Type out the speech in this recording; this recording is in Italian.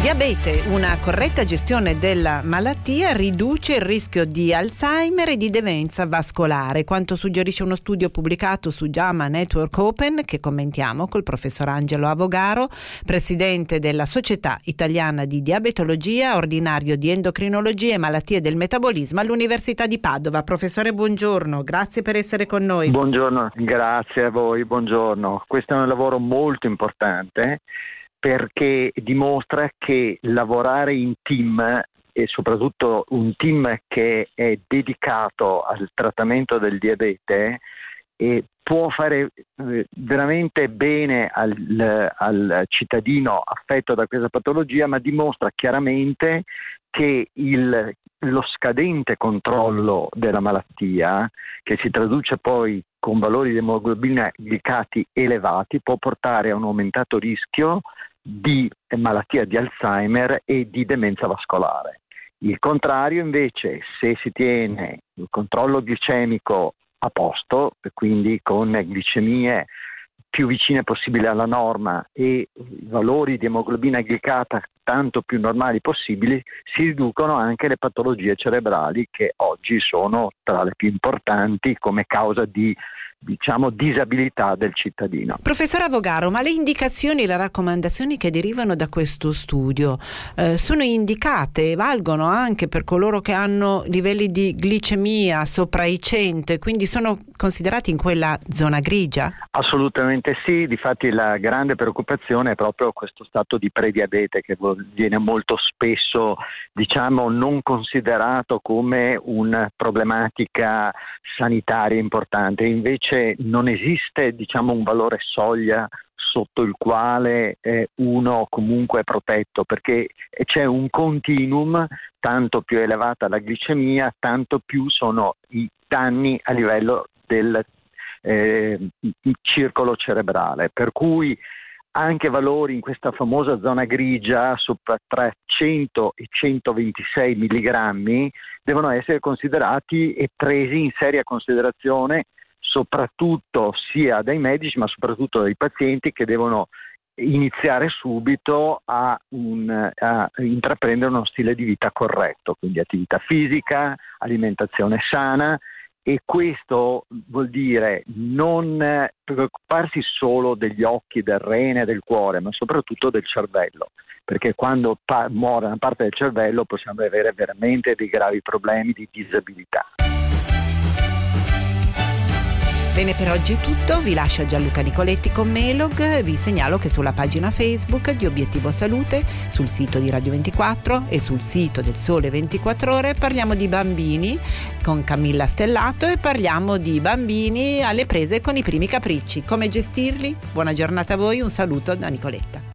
Diabete, una corretta gestione della malattia riduce il rischio di Alzheimer e di demenza vascolare, quanto suggerisce uno studio pubblicato su JAMA Network Open che commentiamo col professor Angelo Avogaro, presidente della Società Italiana di Diabetologia, ordinario di endocrinologia e malattie del metabolismo all'Università di Padova. Professore, buongiorno, grazie per essere con noi. Buongiorno, grazie a voi, buongiorno. Questo è un lavoro molto importante perché dimostra che lavorare in team e soprattutto un team che è dedicato al trattamento del diabete eh, può fare eh, veramente bene al, al, cittadino affetto da questa patologia, ma dimostra chiaramente che il, lo scadente controllo della malattia, che si traduce poi con valori di emoglobina glicati elevati, può portare a un aumentato rischio di malattia di Alzheimer e di demenza vascolare. Il contrario invece, se si tiene il controllo glicemico a posto, quindi con glicemie più vicine possibile alla norma e valori di emoglobina glicata tanto più normali possibili, si riducono anche le patologie cerebrali che oggi sono tra le più importanti come causa di diciamo, disabilità del cittadino. Professor Avogaro, ma le indicazioni e le raccomandazioni che derivano da questo studio eh, sono indicate e valgono anche per coloro che hanno livelli di glicemia sopra i 100 e quindi sono considerati in quella zona grigia? Assolutamente sì, difatti la grande preoccupazione è proprio questo stato di prediabete che viene molto spesso diciamo, non considerato come una problematica sanitaria importante, invece non esiste diciamo, un valore soglia sotto il quale eh, uno comunque è protetto, perché c'è un continuum, tanto più elevata la glicemia, tanto più sono i danni a livello del eh, circolo cerebrale. Per cui anche valori in questa famosa zona grigia sopra tra 100 e 126 milligrammi devono essere considerati e presi in seria considerazione soprattutto sia dai medici ma soprattutto dai pazienti che devono iniziare subito a, un, a, intraprendere uno stile di vita corretto, quindi attività fisica, alimentazione sana e questo vuol dire non preoccuparsi solo degli occhi, del rene, del cuore, ma soprattutto del cervello, perché quando pa- muore una parte del cervello possiamo avere veramente dei gravi problemi di disabilità. Bene, per oggi è tutto. Vi lascio a Gianluca Nicoletti con Melog. Vi segnalo che sulla pagina Facebook di Obiettivo Salute, sul sito di Radio 24 e sul sito del Sole 24 Ore parliamo di bambini con Camilla Stellato e parliamo di bambini alle prese con i primi capricci. Come gestirli? Buona giornata a voi, un saluto da Nicoletta.